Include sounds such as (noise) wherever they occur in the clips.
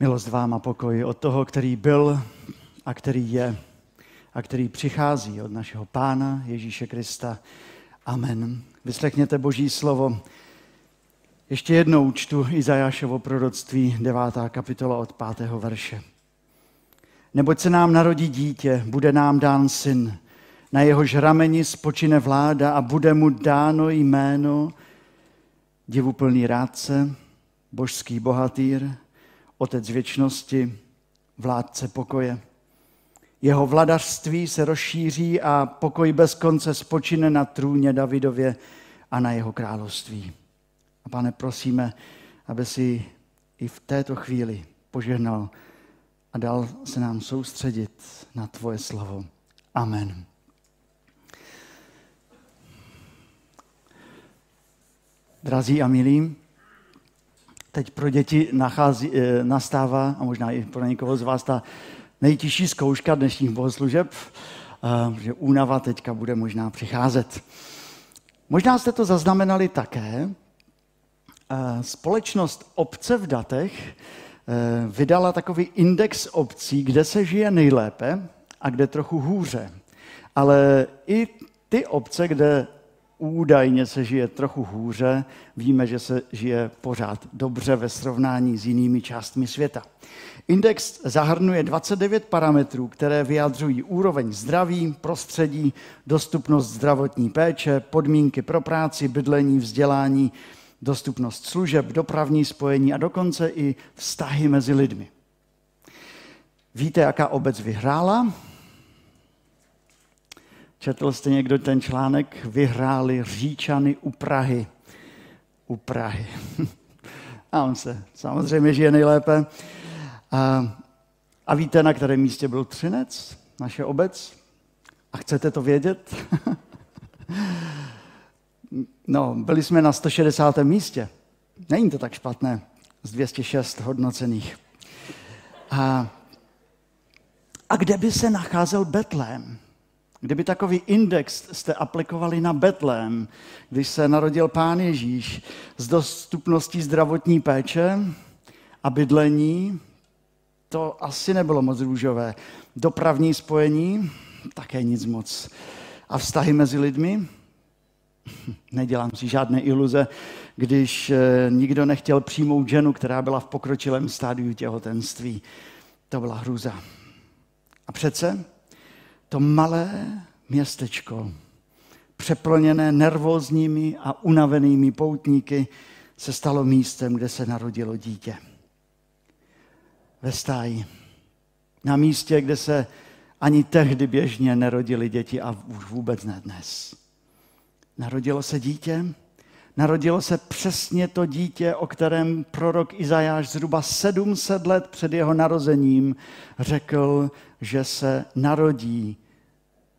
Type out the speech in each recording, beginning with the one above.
Milost vám a pokoj od toho, který byl a který je a který přichází od našeho Pána Ježíše Krista. Amen. Vyslechněte Boží slovo. Ještě jednou čtu Izajášovo proroctví, devátá kapitola od pátého verše. Neboť se nám narodí dítě, bude nám dán syn. Na jehož rameni spočine vláda a bude mu dáno jméno divuplný rádce, božský bohatýr, otec věčnosti, vládce pokoje. Jeho vladařství se rozšíří a pokoj bez konce spočine na trůně Davidově a na jeho království. A pane, prosíme, aby si i v této chvíli požehnal a dal se nám soustředit na tvoje slovo. Amen. Drazí a milí, teď pro děti nachází, eh, nastává, a možná i pro někoho z vás, ta nejtěžší zkouška dnešních bohoslužeb, eh, že únava teďka bude možná přicházet. Možná jste to zaznamenali také. Eh, společnost Obce v datech vydala takový index obcí, kde se žije nejlépe a kde trochu hůře. Ale i ty obce, kde údajně se žije trochu hůře, víme, že se žije pořád dobře ve srovnání s jinými částmi světa. Index zahrnuje 29 parametrů, které vyjadřují úroveň zdraví, prostředí, dostupnost zdravotní péče, podmínky pro práci, bydlení, vzdělání, dostupnost služeb, dopravní spojení a dokonce i vztahy mezi lidmi. Víte, jaká obec vyhrála? Četl jste někdo ten článek? Vyhráli Říčany u Prahy. U Prahy. (laughs) A on se samozřejmě žije nejlépe. A, a víte, na kterém místě byl Třinec, naše obec? A chcete to vědět? (laughs) no, byli jsme na 160. místě. Není to tak špatné, z 206 hodnocených. A, a kde by se nacházel Betlém? Kdyby takový index jste aplikovali na Betlém, když se narodil pán Ježíš, s dostupností zdravotní péče a bydlení, to asi nebylo moc růžové. Dopravní spojení, také nic moc. A vztahy mezi lidmi? (laughs) Nedělám si žádné iluze, když eh, nikdo nechtěl přijmout ženu, která byla v pokročilém stádiu těhotenství. To byla hruza. A přece to malé městečko, přeplněné nervózními a unavenými poutníky, se stalo místem, kde se narodilo dítě. Ve stáji. Na místě, kde se ani tehdy běžně nerodili děti a už vůbec ne dnes. Narodilo se dítě, narodilo se přesně to dítě, o kterém prorok Izajáš zhruba 700 let před jeho narozením řekl, že se narodí,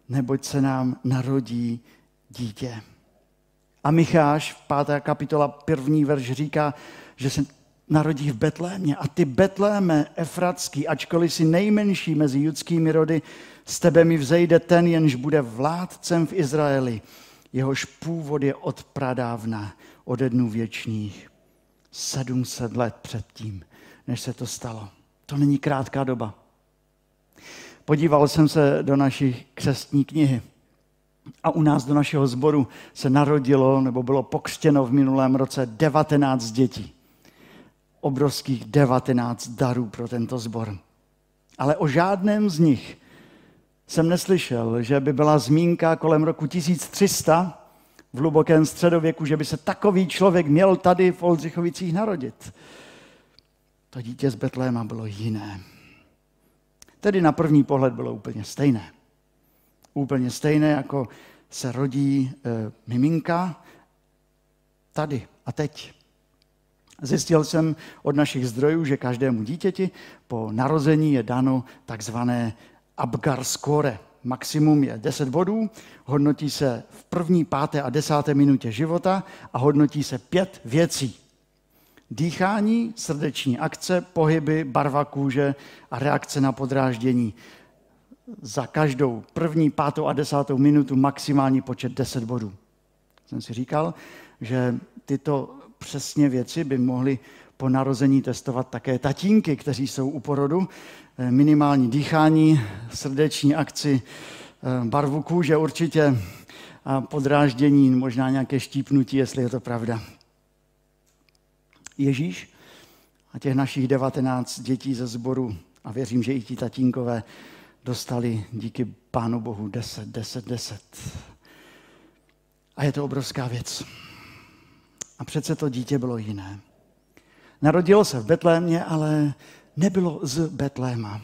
neboť se nám narodí dítě. A Micháš v 5. kapitola první verš říká, že se narodí v Betlémě. A ty Betléme efratský, ačkoliv si nejmenší mezi judskými rody, z tebe mi vzejde ten, jenž bude vládcem v Izraeli. Jehož původ je od pradávna, ode dnů věčných. 700 let předtím, než se to stalo. To není krátká doba. Podíval jsem se do naší křestní knihy a u nás do našeho sboru se narodilo nebo bylo pokřtěno v minulém roce 19 dětí. Obrovských 19 darů pro tento sbor. Ale o žádném z nich jsem neslyšel, že by byla zmínka kolem roku 1300 v hlubokém středověku, že by se takový člověk měl tady v Oldřichovicích narodit. To dítě z Betléma bylo jiné. Tedy na první pohled bylo úplně stejné. Úplně stejné, jako se rodí e, miminka tady a teď. Zjistil jsem od našich zdrojů, že každému dítěti po narození je dano takzvané Abgar score. Maximum je 10 bodů, hodnotí se v první, páté a desáté minutě života a hodnotí se pět věcí. Dýchání, srdeční akce, pohyby, barva kůže a reakce na podráždění. Za každou první, pátou a desátou minutu maximální počet 10 bodů. Jsem si říkal, že tyto přesně věci by mohly po narození testovat také tatínky, kteří jsou u porodu. Eh, minimální dýchání, srdeční akci, eh, barvu kůže určitě a podráždění, možná nějaké štípnutí, jestli je to pravda. Ježíš a těch našich 19 dětí ze sboru, a věřím, že i ti tatínkové, dostali díky Pánu Bohu 10, 10, 10. A je to obrovská věc. A přece to dítě bylo jiné. Narodilo se v Betlémě, ale nebylo z Betléma.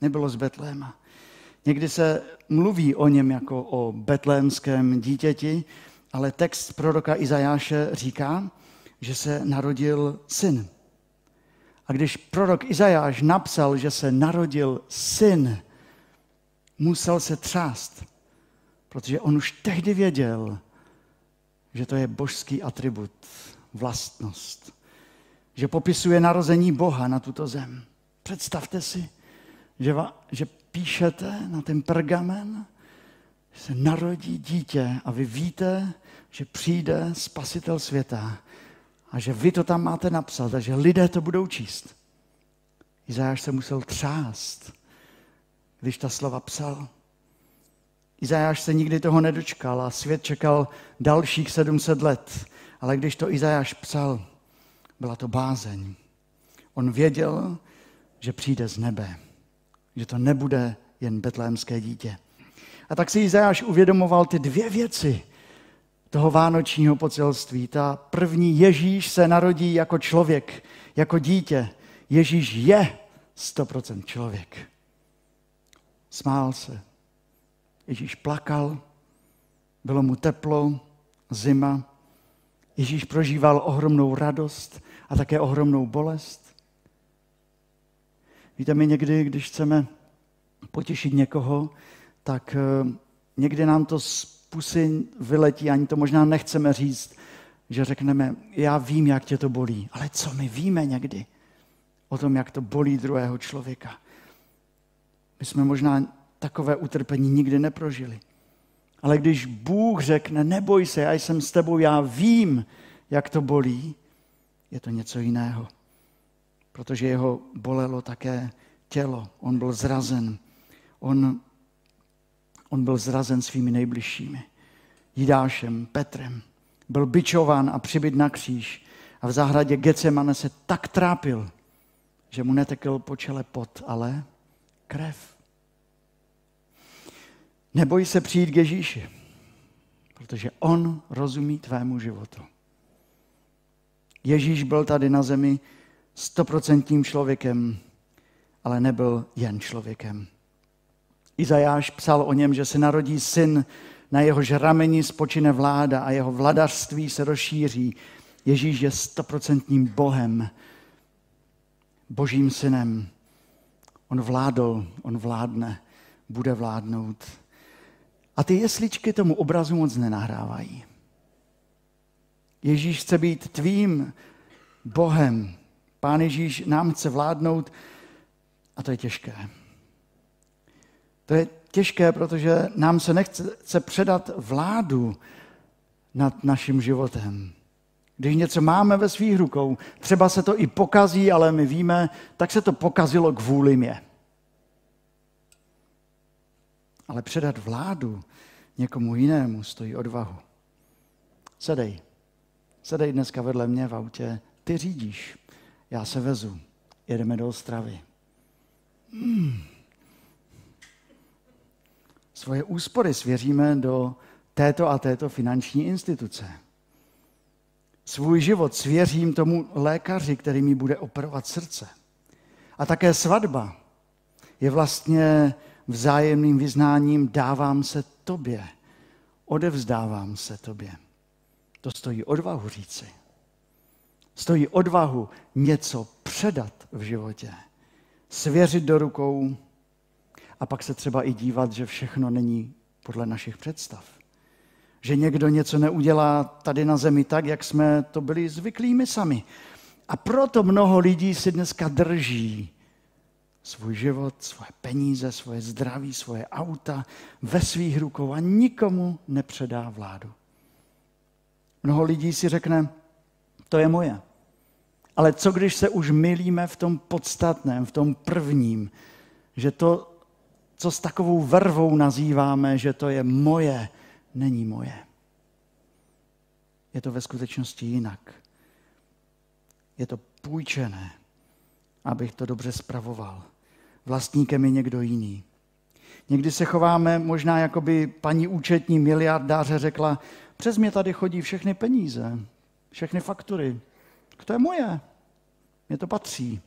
Nebylo z Betléma. Někdy se mluví o něm jako o betlémském dítěti, ale text proroka Izajáše říká, že se narodil syn. A když prorok Izajáš napsal, že se narodil syn, musel se třást, protože on už tehdy věděl, že to je božský atribut, vlastnost, že popisuje narození Boha na tuto zem. Představte si, že, va, že píšete na ten pergamen, že se narodí dítě a vy víte, že přijde spasitel světa a že vy to tam máte napsat a že lidé to budou číst. Izajáš se musel třást, když ta slova psal. Izajáš se nikdy toho nedočkal a svět čekal dalších 700 let. Ale když to Izajáš psal, byla to bázeň. On věděl, že přijde z nebe, že to nebude jen betlémské dítě. A tak si Izajáš uvědomoval ty dvě věci toho vánočního pocelství. Ta první, Ježíš se narodí jako člověk, jako dítě. Ježíš je 100% člověk. Smál se. Ježíš plakal, bylo mu teplo, zima. Ježíš prožíval ohromnou radost a také ohromnou bolest. Víte, my někdy, když chceme potěšit někoho, tak eh, někdy nám to z pusy vyletí, ani to možná nechceme říct, že řekneme, já vím, jak tě to bolí. Ale co my víme někdy o tom, jak to bolí druhého člověka? My jsme možná takové utrpení nikdy neprožili. Ale když Bůh řekne, neboj se, já jsem s tebou, já vím, jak to bolí, je to něco jiného. Protože jeho bolelo také tělo. On byl zrazen. On, on byl zrazen svými nejbližšími. Jidášem, Petrem. Byl byčován a přibyt na kříž. A v zahradě Getsemane se tak trápil, že mu netekl po čele pot, ale krev. Neboj se přijít k Ježíši, protože on rozumí tvému životu. Ježíš byl tady na zemi stoprocentním člověkem, ale nebyl jen člověkem. Izajáš psal o něm, že se narodí syn, na jehož rameni spočine vláda a jeho vladařství se rozšíří. Ježíš je stoprocentním Bohem, božím synem. On vládl, on vládne, bude vládnout. A ty jesličky tomu obrazu moc nenahrávají. Ježíš chce být tvým Bohem. Pán Ježíš nám chce vládnout a to je těžké. To je těžké, protože nám se nechce předat vládu nad naším životem. Když něco máme ve svých rukou, třeba se to i pokazí, ale my víme, tak se to pokazilo kvůli mě. Ale předat vládu někomu jinému stojí odvahu. Sedej. Sedej dneska vedle mě v autě. Ty řídíš. Já se vezu. Jedeme do Ostravy. Hmm. Svoje úspory svěříme do této a této finanční instituce. Svůj život svěřím tomu lékaři, který mi bude operovat srdce. A také svatba je vlastně vzájemným vyznáním dávám se tobě, odevzdávám se tobě. To stojí odvahu říci. Stojí odvahu něco předat v životě, svěřit do rukou a pak se třeba i dívat, že všechno není podle našich představ. Že někdo něco neudělá tady na zemi tak, jak jsme to byli zvyklí my sami. A proto mnoho lidí si dneska drží svůj život, svoje peníze, svoje zdraví, svoje auta ve svých rukou a nikomu nepředá vládu. Mnoho lidí si řekne, to je moje. Ale co když se už milíme v tom podstatném, v tom prvním, že to, co s takovou vervou nazýváme, že to je moje, není moje. Je to ve skutečnosti jinak. Je to půjčené, abych to dobře spravoval. Vlastníkem je někdo jiný. Někdy se chováme možná, jako by paní účetní miliardáře řekla, přes mě tady chodí všechny peníze, všechny faktury. To je moje, mě to patří.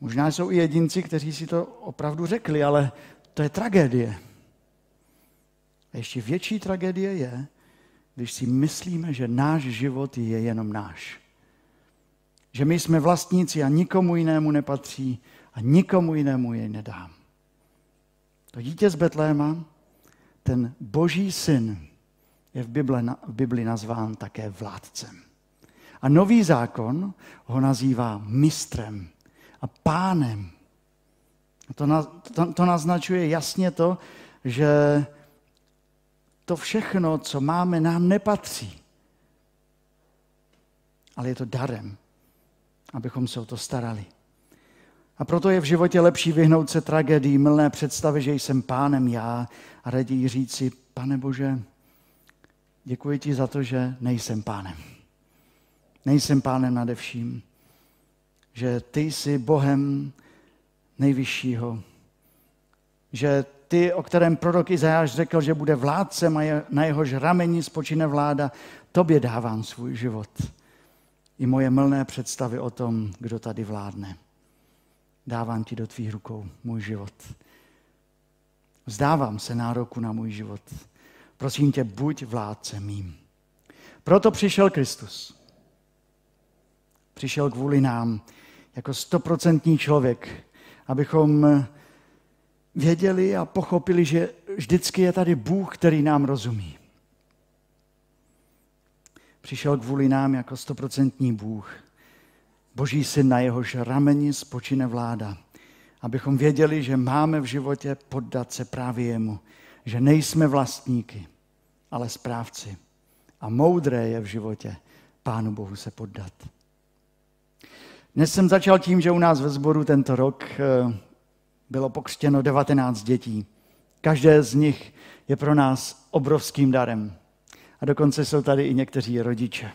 Možná jsou i jedinci, kteří si to opravdu řekli, ale to je tragédie. A ještě větší tragédie je, když si myslíme, že náš život je jenom náš. Že my jsme vlastníci a nikomu jinému nepatří a nikomu jinému jej nedám. To dítě z Betléma, ten boží syn, je v Bibli, v Bibli nazván také vládcem. A nový zákon ho nazývá mistrem a pánem. To, to, to naznačuje jasně to, že to všechno, co máme, nám nepatří. Ale je to darem, abychom se o to starali. A proto je v životě lepší vyhnout se tragédii, mylné představy, že jsem pánem já a raději říci, pane Bože, děkuji ti za to, že nejsem pánem. Nejsem pánem nade vším. Že ty jsi Bohem nejvyššího. Že ty, o kterém prorok Izajáš řekl, že bude vládcem a je, na jehož rameni spočine vláda, tobě dávám svůj život. I moje mlné představy o tom, kdo tady vládne. Dávám ti do tvých rukou můj život. Vzdávám se nároku na můj život. Prosím tě, buď vládcem mým. Proto přišel Kristus. Přišel kvůli nám jako stoprocentní člověk, abychom věděli a pochopili, že vždycky je tady Bůh, který nám rozumí. Přišel kvůli nám jako stoprocentní Bůh, Boží syn na jehož rameni spočine vláda, abychom věděli, že máme v životě poddat se právě jemu, že nejsme vlastníky, ale správci. A moudré je v životě Pánu Bohu se poddat. Dnes jsem začal tím, že u nás ve sboru tento rok eh, bylo pokřtěno 19 dětí. Každé z nich je pro nás obrovským darem. A dokonce jsou tady i někteří rodiče.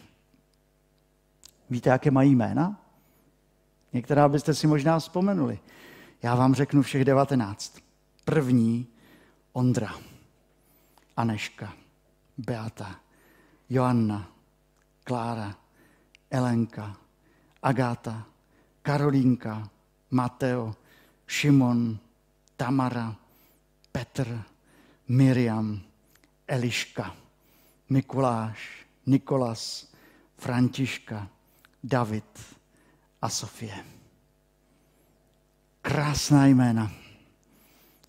Víte, jaké mají jména? Některá byste si možná vzpomenuli. Já vám řeknu všech 19. První Ondra, Aneška, Beata, Joanna, Klára, Elenka, Agáta, Karolínka, Mateo, Šimon, Tamara, Petr, Miriam, Eliška, Mikuláš, Nikolas, Františka, David a Sofie. Krásná jména.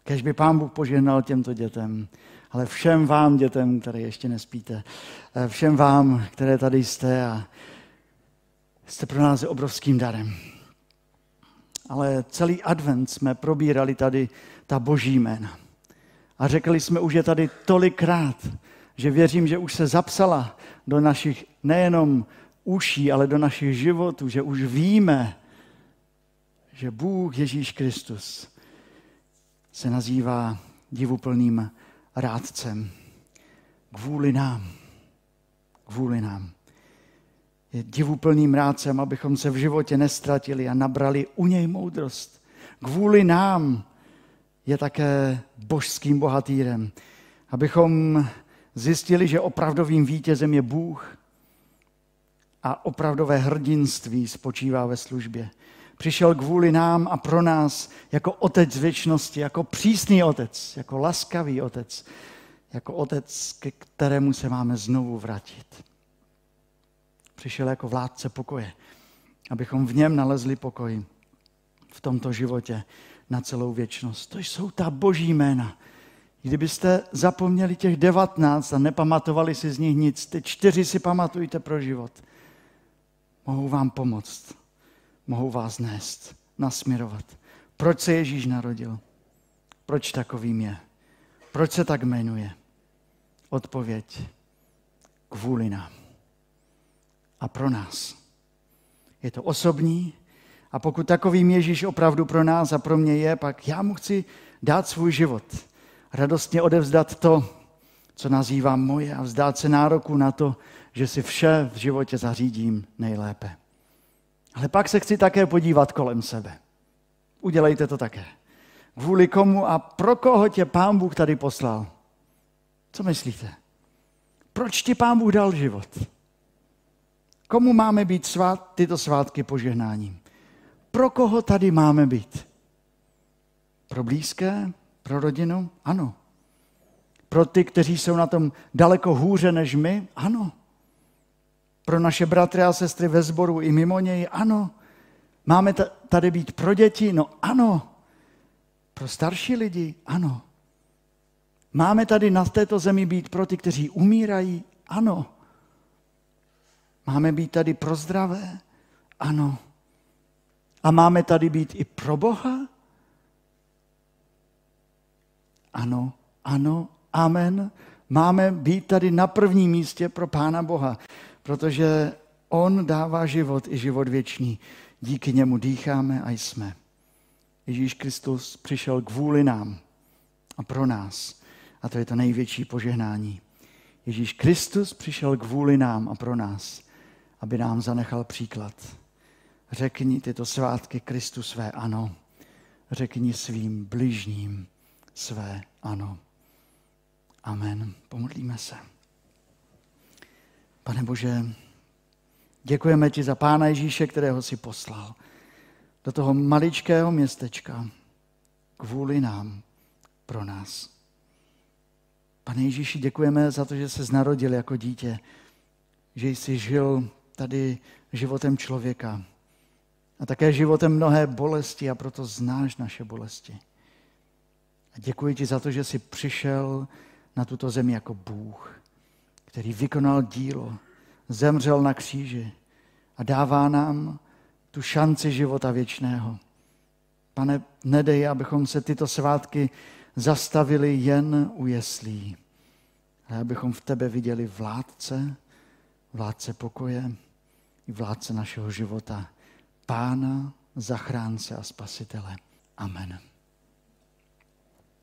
Kež by pán Bůh požehnal těmto dětem, ale všem vám dětem, které ještě nespíte, všem vám, které tady jste a jste pro nás obrovským darem. Ale celý advent jsme probírali tady ta boží jména. A řekli jsme už je tady tolikrát, že věřím, že už se zapsala do našich nejenom uší, ale do našich životů, že už víme, že Bůh Ježíš Kristus se nazývá divuplným rádcem kvůli nám. Kvůli nám je divuplným rádcem, abychom se v životě nestratili a nabrali u něj moudrost. Kvůli nám je také božským bohatýrem, abychom zjistili, že opravdovým vítězem je Bůh a opravdové hrdinství spočívá ve službě. Přišel kvůli nám a pro nás jako otec věčnosti, jako přísný otec, jako laskavý otec, jako otec, ke kterému se máme znovu vrátit přišel jako vládce pokoje, abychom v něm nalezli pokoj v tomto životě na celou věčnost. To jsou ta boží jména. Kdybyste zapomněli těch devatnáct a nepamatovali si z nich nic, ty čtyři si pamatujte pro život. Mohou vám pomoct, mohou vás nést, nasměrovat. Proč se Ježíš narodil? Proč takovým je? Proč se tak jmenuje? Odpověď kvůli nám a pro nás. Je to osobní. A pokud takovým Ježíš opravdu pro nás a pro mě je, pak já mu chci dát svůj život. Radostně odevzdat to, co nazývám moje a vzdát se nároku na to, že si vše v životě zařídím nejlépe. Ale pak se chci také podívat kolem sebe. Udělejte to také. Kvůli komu a pro koho tě pán Bůh tady poslal? Co myslíte? Proč ti pán Bůh dal život? Komu máme být svát, tyto svátky požehnáním? Pro koho tady máme být? Pro blízké? Pro rodinu? Ano. Pro ty, kteří jsou na tom daleko hůře než my? Ano. Pro naše bratry a sestry ve sboru i mimo něj? Ano. Máme tady být pro děti? No ano. Pro starší lidi? Ano. Máme tady na této zemi být pro ty, kteří umírají? Ano. Máme být tady pro zdravé? Ano. A máme tady být i pro Boha? Ano, ano, amen. Máme být tady na prvním místě pro Pána Boha, protože On dává život i život věčný. Díky němu dýcháme a jsme. Ježíš Kristus přišel kvůli nám a pro nás. A to je to největší požehnání. Ježíš Kristus přišel kvůli nám a pro nás, aby nám zanechal příklad. Řekni tyto svátky Kristu své ano. Řekni svým bližním své ano. Amen. Pomodlíme se. Pane Bože, děkujeme ti za Pána Ježíše, kterého si poslal do toho maličkého městečka kvůli nám, pro nás. Pane Ježíši, děkujeme za to, že se narodil jako dítě, že jsi žil tady životem člověka a také životem mnohé bolesti a proto znáš naše bolesti. A děkuji ti za to, že jsi přišel na tuto zemi jako Bůh, který vykonal dílo, zemřel na kříži a dává nám tu šanci života věčného. Pane, nedej, abychom se tyto svátky zastavili jen u jeslí, ale abychom v tebe viděli vládce, vládce pokoje i vládce našeho života, pána, zachránce a spasitele. Amen.